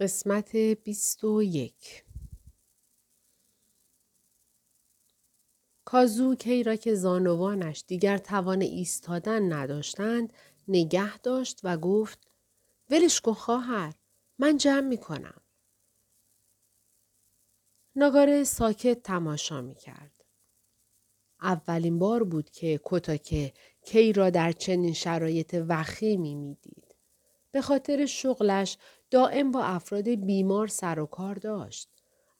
قسمت بیست و یک کازو کی را که زانوانش دیگر توان ایستادن نداشتند نگه داشت و گفت ولش کن خواهر من جمع می کنم. ناگاره ساکت تماشا می کرد. اولین بار بود که کتاکه کی را در چنین شرایط وخیمی می دید. به خاطر شغلش دائم با افراد بیمار سر و کار داشت.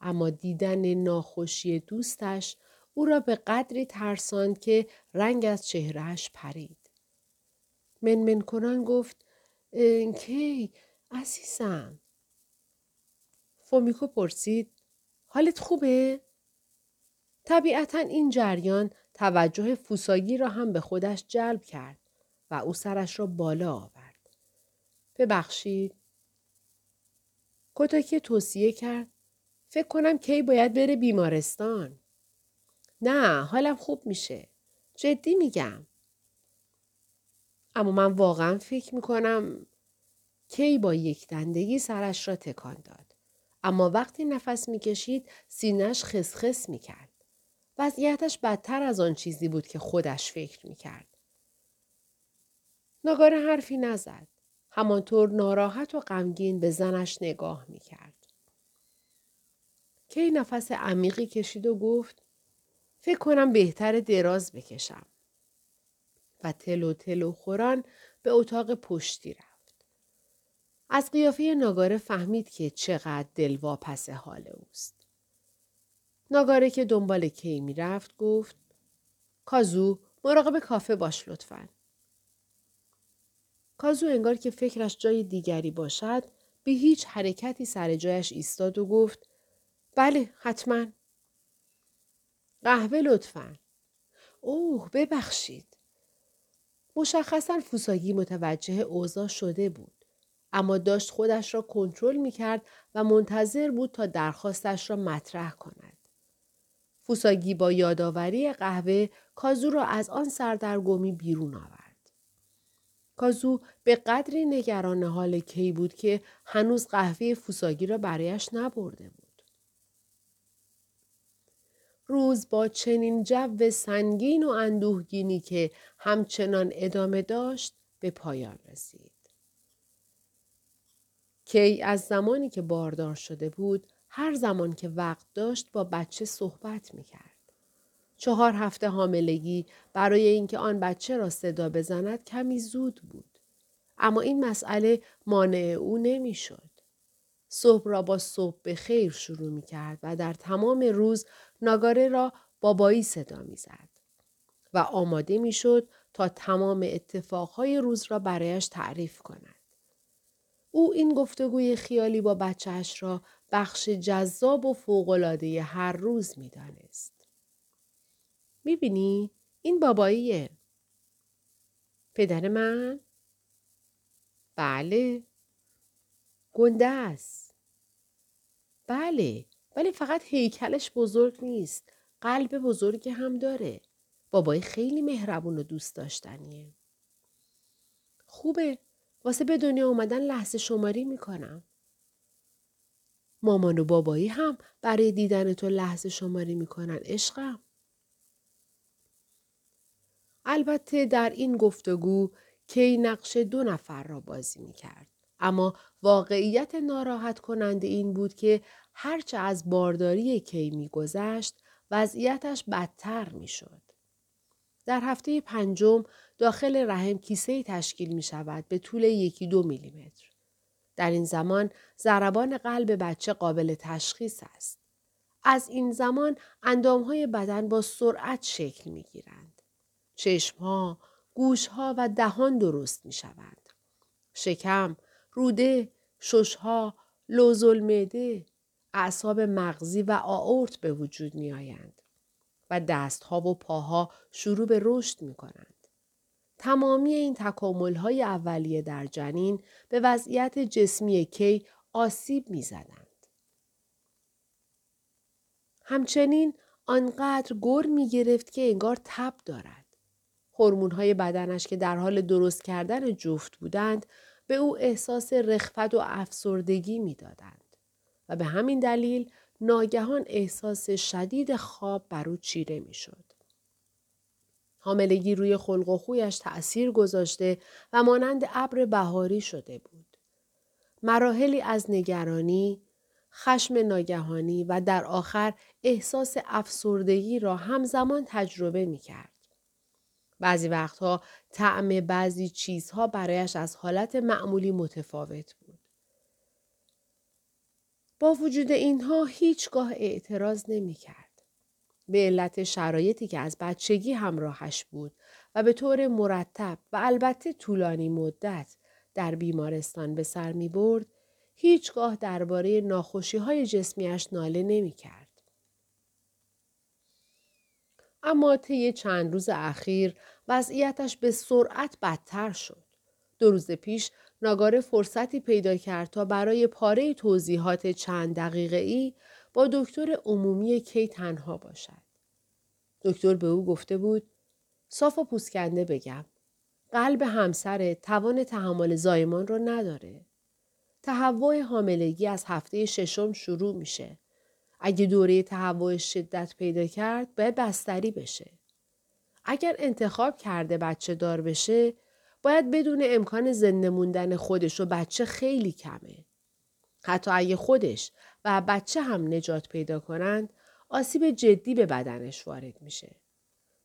اما دیدن ناخوشی دوستش او را به قدری ترساند که رنگ از چهرهش پرید. منمن کنان گفت کی عزیزم. فومیکو پرسید حالت خوبه؟ طبیعتا این جریان توجه فوساگی را هم به خودش جلب کرد و او سرش را بالا آورد. ببخشید. کتاکی توصیه کرد. فکر کنم کی باید بره بیمارستان. نه حالم خوب میشه. جدی میگم. اما من واقعا فکر می‌کنم کی با یک دندگی سرش را تکان داد. اما وقتی نفس می‌کشید سینش خسخس می‌کرد. وضعیتش بدتر از آن چیزی بود که خودش فکر می‌کرد. ناگاره حرفی نزد. همانطور ناراحت و غمگین به زنش نگاه می‌کرد. کی نفس عمیقی کشید و گفت فکر کنم بهتر دراز بکشم. و تلو تلو خوران به اتاق پشتی رفت. از قیافه ناگاره فهمید که چقدر دلواپس حال اوست. ناگاره که دنبال کی می رفت گفت کازو مراقب کافه باش لطفا. کازو انگار که فکرش جای دیگری باشد به هیچ حرکتی سر جایش ایستاد و گفت بله حتما. قهوه لطفا. اوه ببخشید. مشخصا فوساگی متوجه اوضاع شده بود. اما داشت خودش را کنترل می کرد و منتظر بود تا درخواستش را مطرح کند. فوساگی با یادآوری قهوه کازو را از آن سردرگمی بیرون آورد. کازو به قدری نگران حال کی بود که هنوز قهوه فوساگی را برایش نبرده بود. روز با چنین جو سنگین و اندوهگینی که همچنان ادامه داشت به پایان رسید. کی از زمانی که باردار شده بود هر زمان که وقت داشت با بچه صحبت می کرد. چهار هفته حاملگی برای اینکه آن بچه را صدا بزند کمی زود بود. اما این مسئله مانع او نمی‌شد. صبح را با صبح به خیر شروع می کرد و در تمام روز ناگاره را بابایی صدا می زد. و آماده می شد تا تمام اتفاقهای روز را برایش تعریف کند. او این گفتگوی خیالی با بچهش را بخش جذاب و فوقلاده هر روز می دانست. می بینی؟ این باباییه. پدر من؟ بله. گنده است. بله. ولی فقط هیکلش بزرگ نیست. قلب بزرگی هم داره. بابای خیلی مهربون و دوست داشتنیه. خوبه. واسه به دنیا اومدن لحظه شماری می‌کنم. مامان و بابایی هم برای دیدن تو لحظه شماری می‌کنن عشقم. البته در این گفتگو کی نقش دو نفر را بازی می‌کرد. اما واقعیت ناراحت کننده این بود که هرچه از بارداری کی میگذشت وضعیتش بدتر می‌شد. در هفته پنجم داخل رحم کیسه تشکیل می شود به طول یکی دو میلیمتر. در این زمان ضربان قلب بچه قابل تشخیص است. از این زمان اندامهای بدن با سرعت شکل می گیرند. چشمها، گوشها و دهان درست می شوند. شکم، روده، ششها، لوزالمعده، اعصاب مغزی و آورت به وجود می آیند و دستها و پاها شروع به رشد می کنند. تمامی این تکامل های اولیه در جنین به وضعیت جسمی کی آسیب می زدند. همچنین آنقدر گر می گرفت که انگار تب دارد. هورمون های بدنش که در حال درست کردن جفت بودند به او احساس رخفت و افسردگی می‌دادند و به همین دلیل ناگهان احساس شدید خواب بر او چیره می‌شد. حاملگی روی خلق و خویش تأثیر گذاشته و مانند ابر بهاری شده بود. مراحلی از نگرانی، خشم ناگهانی و در آخر احساس افسردگی را همزمان تجربه می کرد. بعضی وقتها طعم بعضی چیزها برایش از حالت معمولی متفاوت بود. با وجود اینها هیچگاه اعتراض نمی کرد. به علت شرایطی که از بچگی همراهش بود و به طور مرتب و البته طولانی مدت در بیمارستان به سر می برد، هیچگاه درباره ناخوشی های جسمیش ناله نمی کرد. اما طی چند روز اخیر وضعیتش به سرعت بدتر شد. دو روز پیش ناگاره فرصتی پیدا کرد تا برای پاره توضیحات چند دقیقه ای با دکتر عمومی کی تنها باشد. دکتر به او گفته بود صاف و پوسکنده بگم. قلب همسر توان تحمل زایمان را نداره. تهوع حاملگی از هفته ششم شروع میشه. اگه دوره تهوع شدت پیدا کرد باید بستری بشه. اگر انتخاب کرده بچه دار بشه باید بدون امکان زنده موندن خودش و بچه خیلی کمه. حتی اگه خودش و بچه هم نجات پیدا کنند آسیب جدی به بدنش وارد میشه.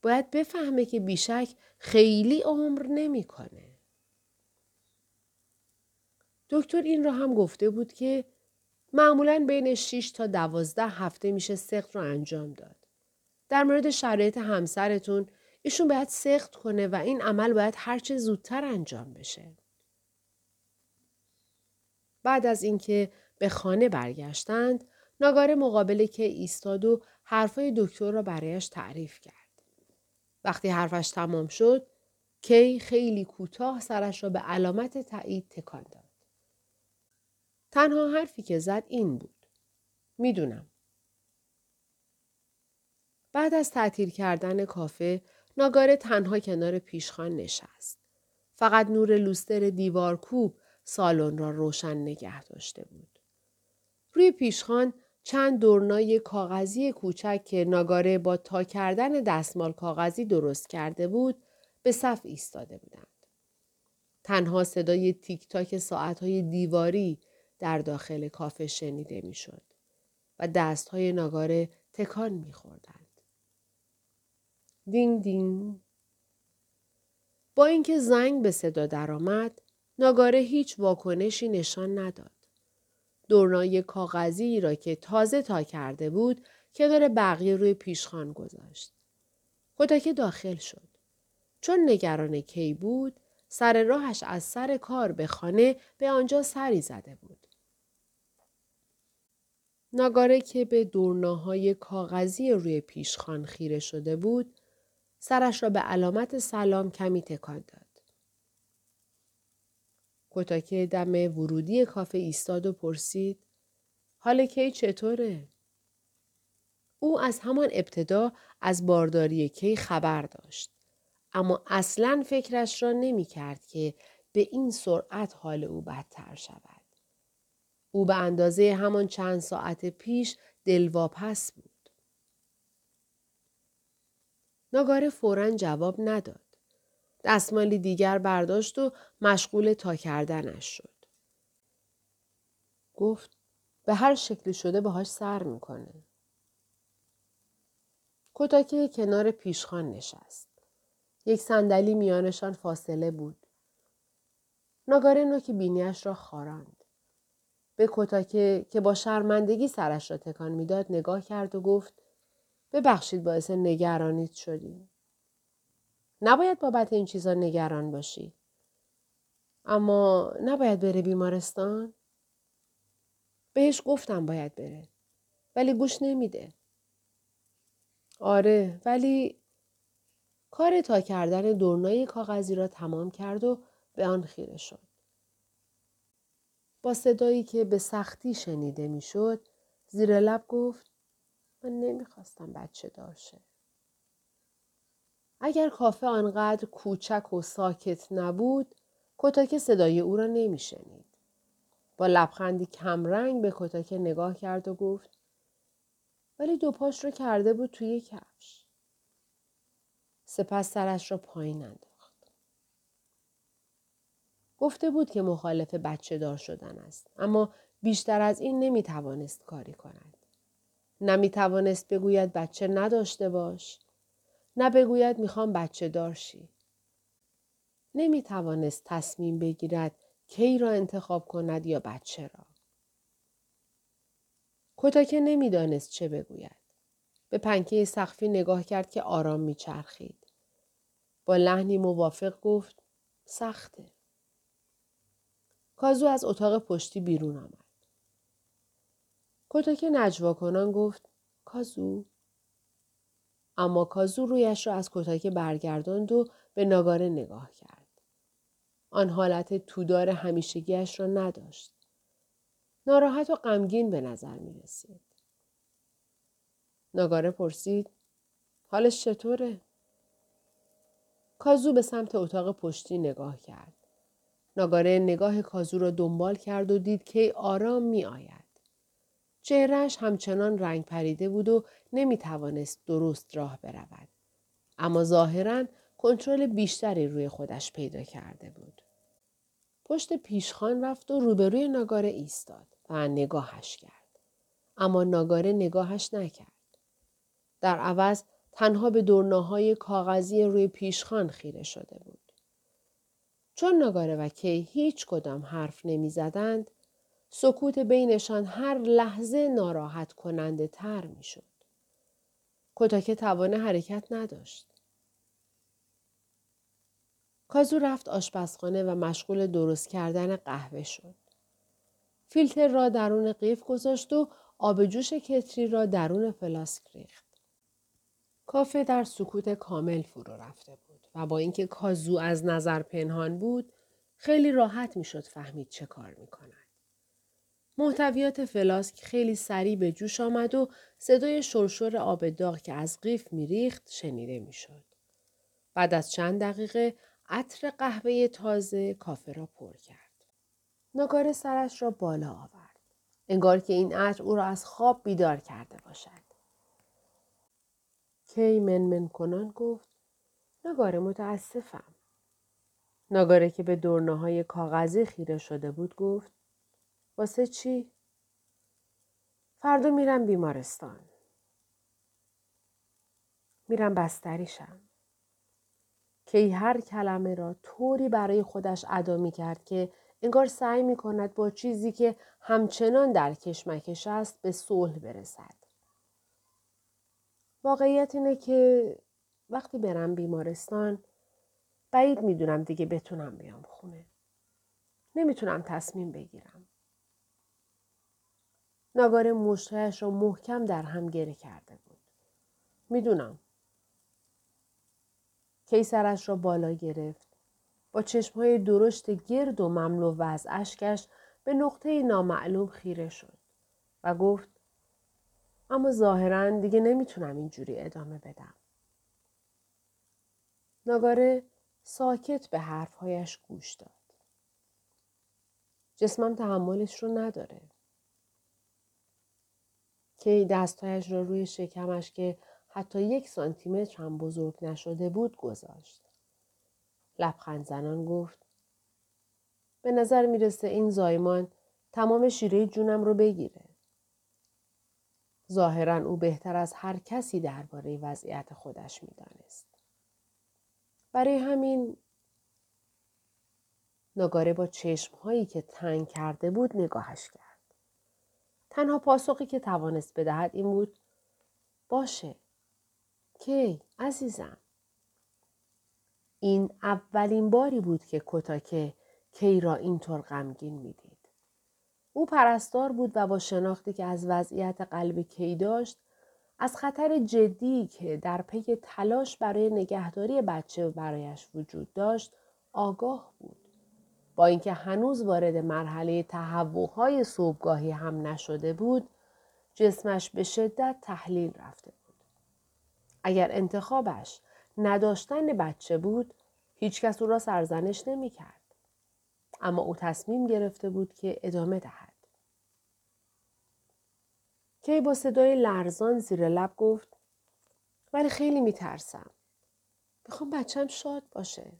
باید بفهمه که بیشک خیلی عمر نمی‌کنه. دکتر این را هم گفته بود که معمولا بین 6 تا 12 هفته میشه سخت رو انجام داد. در مورد شرایط همسرتون ایشون باید سخت کنه و این عمل باید هرچه زودتر انجام بشه. بعد از اینکه به خانه برگشتند، ناگار مقابل که ایستاد و حرفای دکتر را برایش تعریف کرد. وقتی حرفش تمام شد، کی خیلی کوتاه سرش را به علامت تایید تکان داد. تنها حرفی که زد این بود. می‌دونم. بعد از تعطیل کردن کافه ناگاره تنها کنار پیشخان نشست. فقط نور لوستر دیوار کوب سالن را روشن نگه داشته بود. روی پیشخان چند دورنای کاغذی کوچک که ناگاره با تا کردن دستمال کاغذی درست کرده بود به صف ایستاده بودند. تنها صدای تیک تاک ساعتهای دیواری در داخل کافه شنیده می‌شد و دستهای ناگاره تکان میخوردند. دینگ دینگ. با اینکه زنگ به صدا درآمد، ناگاره هیچ واکنشی نشان نداد. دورنای کاغذی را که تازه تا کرده بود کنار بقیه روی پیشخان گذاشت. کتک داخل شد. چون نگران کی بود سر راهش از سر کار به خانه به آنجا سری زده بود. ناگاره که به دورناهای کاغذی روی پیشخان خیره شده بود، سرش را به علامت سلام کمی تکان داد. کتاکه دم ورودی کافه ایستاد و پرسید حال کی چطوره؟ او از همان ابتدا از بارداری کی خبر داشت. اما اصلا فکرش را نمی کرد که به این سرعت حال او بدتر شود. او به اندازه همان چند ساعت پیش دلواپس بود. ناگاره فورا جواب نداد. دستمالی دیگر برداشت و مشغول تا کردنش شد. گفت به هر شکلی شده باهاش سر می‌کنه. کتاکه کنار پیشخان نشست. یک صندلی میانشان فاصله بود. ناگاره نوک بینیش را خاراند. به کتاکه که با شرمندگی سرش را تکان می‌داد نگاه کرد و گفت ببخشید باعث نگرانیت شدیم. نباید بابت این چیزا نگران باشی. اما نباید بره بیمارستان؟ بهش گفتم باید بره. ولی گوش نمیده. آره ولی کار تا کردن دورنای کاغذی را تمام کرد و به آن خیره شد. با صدایی که به سختی شنیده می‌شد زیر لب گفت من نمی‌خواستم بچه دارشه. اگر کافه آنقدر کوچک و ساکت نبود کتاکه صدای او را نمیشنید. با لبخندی کمرنگ به کتاکه نگاه کرد و گفت ولی دو پاش رو کرده بود توی کفش. سپس سرش را پایین انداخت. گفته بود که مخالف بچه دار شدن است. اما بیشتر از این نمی توانست کاری کند. نمی توانست بگوید بچه نداشته باش. نه بگوید می‌خوام بچه دارشی. نمی توانست تصمیم بگیرد کی را انتخاب کند یا بچه را. کتاکه نمی‌دانست چه بگوید. به پنکه سخفی نگاه کرد که آرام میچرخید. با لحنی موافق گفت سخته. کازو از اتاق پشتی بیرون آمد. کتاکه نجوا کنان گفت کازو اما کازو رویش را از کتاکه برگرداند و به ناگاره نگاه کرد. آن حالت تودار همیشگیش را نداشت. ناراحت و غمگین به نظر می رسید. ناگاره پرسید حالش چطوره؟ کازو به سمت اتاق پشتی نگاه کرد. ناگاره نگاه کازو را دنبال کرد و دید که آرام می آید. چهرهش همچنان رنگ پریده بود و نمی توانست درست راه برود. اما ظاهرا کنترل بیشتری روی خودش پیدا کرده بود. پشت پیشخان رفت و روبروی ناگاره ایستاد و نگاهش کرد. اما ناگاره نگاهش نکرد. در عوض تنها به دورناهای کاغذی روی پیشخان خیره شده بود. چون ناگاره و کی هیچ کدام حرف نمی زدند، سکوت بینشان هر لحظه ناراحت کننده تر می شد. کتاکه توان حرکت نداشت. کازو رفت آشپزخانه و مشغول درست کردن قهوه شد. فیلتر را درون قیف گذاشت و آب جوش کتری را درون فلاسک ریخت. کافه در سکوت کامل فرو رفته بود و با اینکه کازو از نظر پنهان بود خیلی راحت می‌شد فهمید چه کار می کند. محتویات فلاسک خیلی سریع به جوش آمد و صدای شرشور آب داغ که از قیف میریخت شنیده می‌شد. بعد از چند دقیقه عطر قهوه تازه کافه را پر کرد. نگار سرش را بالا آورد. انگار که این عطر او را از خواب بیدار کرده باشد. کی من کنان گفت نگاره متاسفم. نگاره که به دورناهای کاغذی خیره شده بود گفت واسه چی؟ فردا میرم بیمارستان. میرم بستریشم. کی هر کلمه را طوری برای خودش ادا می کرد که انگار سعی می کند با چیزی که همچنان در کشمکش است به صلح برسد. واقعیت اینه که وقتی برم بیمارستان بعید می‌دونم دیگه بتونم بیام خونه. نمی‌تونم تصمیم بگیرم. ناگاره مشتهش را محکم در هم گره کرده بود. می‌دونم. کیسرش را بالا گرفت. با چشمهای درشت گرد و مملو و از اشکش به نقطه نامعلوم خیره شد و گفت اما ظاهرا دیگه نمی‌تونم اینجوری ادامه بدم. ناگاره ساکت به حرفهایش گوش داد. جسمم تحملش رو نداره. کی دستهایش را روی شکمش که حتی یک سانتیمتر هم بزرگ نشده بود گذاشت. لبخند زنان گفت به نظر می‌رسه این زایمان تمام شیره جونم رو بگیره. ظاهرا او بهتر از هر کسی درباره وضعیت خودش می‌دانست. برای همین نگاره با چشمهایی که تنگ کرده بود نگاهش کرد. تنها پاسخی که توانست بدهد این بود باشه. کی عزیزم. این اولین باری بود که کتاکه کی را اینطور غمگین می‌دید. او پرستار بود و با شناختی که از وضعیت قلب کی داشت از خطر جدی که در پی تلاش برای نگهداری بچه برایش وجود داشت آگاه بود. با اینکه هنوز وارد مرحله تهوعهای صبحگاهی هم نشده بود جسمش به شدت تحلیل رفته بود. اگر انتخابش نداشتن بچه بود هیچکس او را سرزنش نمی کرد. اما او تصمیم گرفته بود که ادامه دهد. کی با صدای لرزان زیر لب گفت ولی خیلی میترسم. می‌خوام بچم شاد باشه.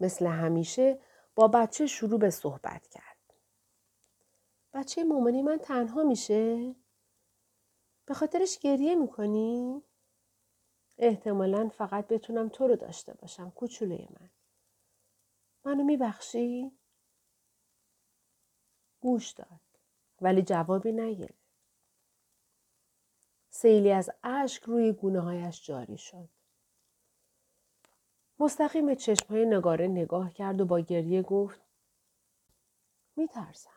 مثل همیشه با بچه شروع به صحبت کرد. بچه مومنی من تنها میشه؟ به خاطرش گریه می‌کنی؟ احتمالا فقط بتونم تو رو داشته باشم کوچوله من. منو میبخشی؟ گوش داد ولی جوابی نگرفت. سیلی از اشک روی گونه هایش جاری شد. مستقیم به چشم های نگاره نگاه کرد و با گریه گفت میترسم.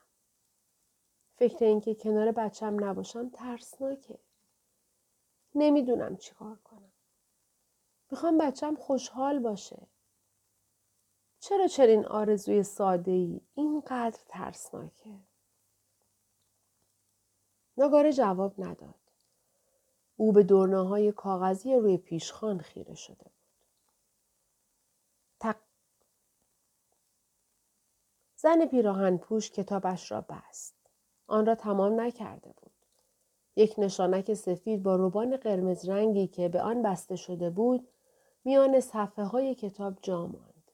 فکر اینکه کنار بچم نباشم ترسناکه. نمی‌دونم چیکار کنم. می‌خوام بچم خوشحال باشه. چرا چرین آرزوی ساده ای اینقدر ترسناکه؟ نگاره جواب نداد. او به دورنه های کاغذی روی پیشخان خیره شده بود. تق زن پیراهن پوش کتابش را بست. آن را تمام نکرده بود. یک نشانک سفید با روبان قرمز رنگی که به آن بسته شده بود میان صفحه های کتاب جا ماند.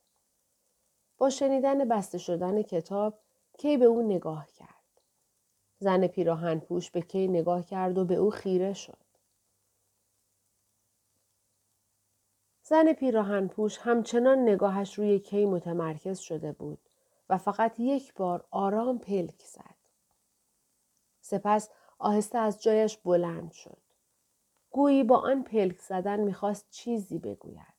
با شنیدن بسته شدن کتاب کی به او نگاه کرد. زن پیراهن پوش به کی نگاه کرد و به او خیره شد. زن پیراهن پوش همچنان نگاهش روی کی متمرکز شده بود و فقط یک بار آرام پلک زد. سپس آهسته از جایش بلند شد. گویی با آن پلک زدن می‌خواست چیزی بگوید.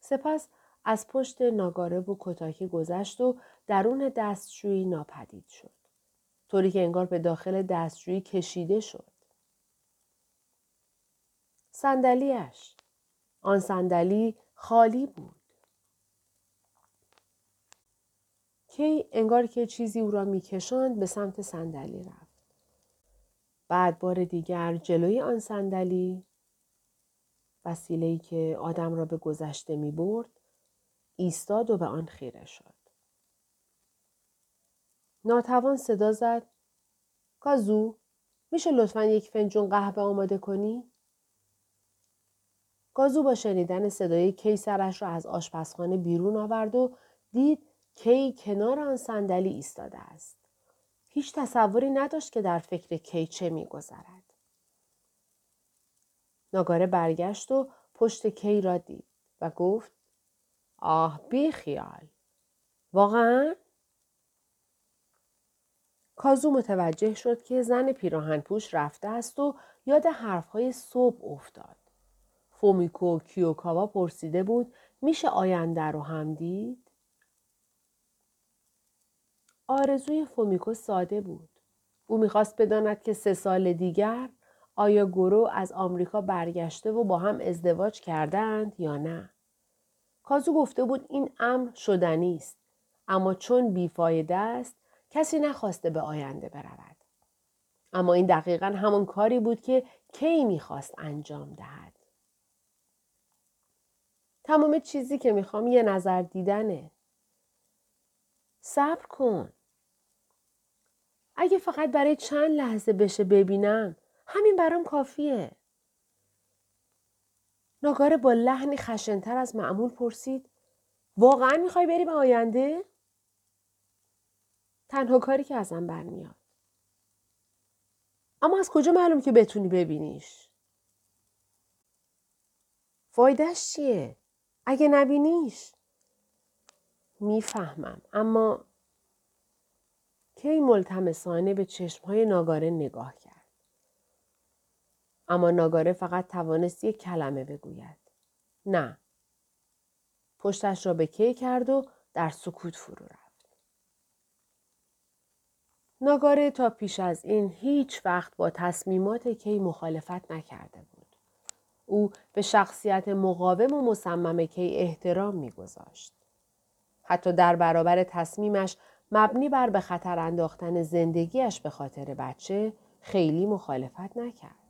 سپس از پشت ناگاره و کتاکی گذشت و درون دستشویی ناپدید شد. طوری که انگار به داخل دستشویی کشیده شد. صندلیاش آن صندلی خالی بود. کی انگار که چیزی او را میکشاند به سمت صندلی رفت. بعد بار دیگر جلوی آن صندلی وسیله‌ای که آدم را به گذشته می برد ایستاد و به آن خیره شد. ناتوان صدا زد کازو میشه لطفا یک فنجون قهوه آماده کنی؟ گازو با شنیدن صدای کی سرش را از آشپزخانه بیرون آورد و دید کی کنار آن صندلی ایستاده است. هیچ تصوری نداشت که در فکر کی چه میگذرد. ناگاره برگشت و پشت کی را دید و گفت آه بی خیال. واقعا؟ کازو متوجه شد که زن پیراهن پوش رفته است و یاد حرفهای صبح افتاد. فومیکو کیوکاوا پرسیده بود میشه آینده رو هم دید؟ آرزوی فومیکو ساده بود. او می‌خواست بداند که سه سال دیگر آیا گورو از آمریکا برگشته و با هم ازدواج کردند یا نه؟ کازو گفته بود این امر شدنی است اما چون بیفایده است کسی نخواسته به آینده برود. اما این دقیقا همون کاری بود که کی می‌خواست انجام دهد. تمام چیزی که می‌خوام یه نظر دیدنه. صبر کن. اگه فقط برای چند لحظه بشه ببینم همین برام کافیه. ناگاره با لحنی خشنتر از معمول پرسید واقعا می‌خوای بری به آینده؟ تنها کاری که ازم برمیاد. اما از کجا معلوم که بتونی ببینیش؟ فایدهش چیه؟ اگه نبینیش می‌فهمم اما کی ملتمسانه به چشمهای ناگاره نگاه کرد. اما ناگاره فقط توانست یک کلمه بگوید. نه. پشتش را به کی کرد و در سکوت فرو رفت. ناگاره تا پیش از این هیچ وقت با تصمیمات کی مخالفت نکرده بود. او به شخصیت مقاوم و مصمم کی احترام میگذاشت. حتی در برابر تصمیمش مبنی بر به خطر انداختن زندگیش به خاطر بچه خیلی مخالفت نکرد.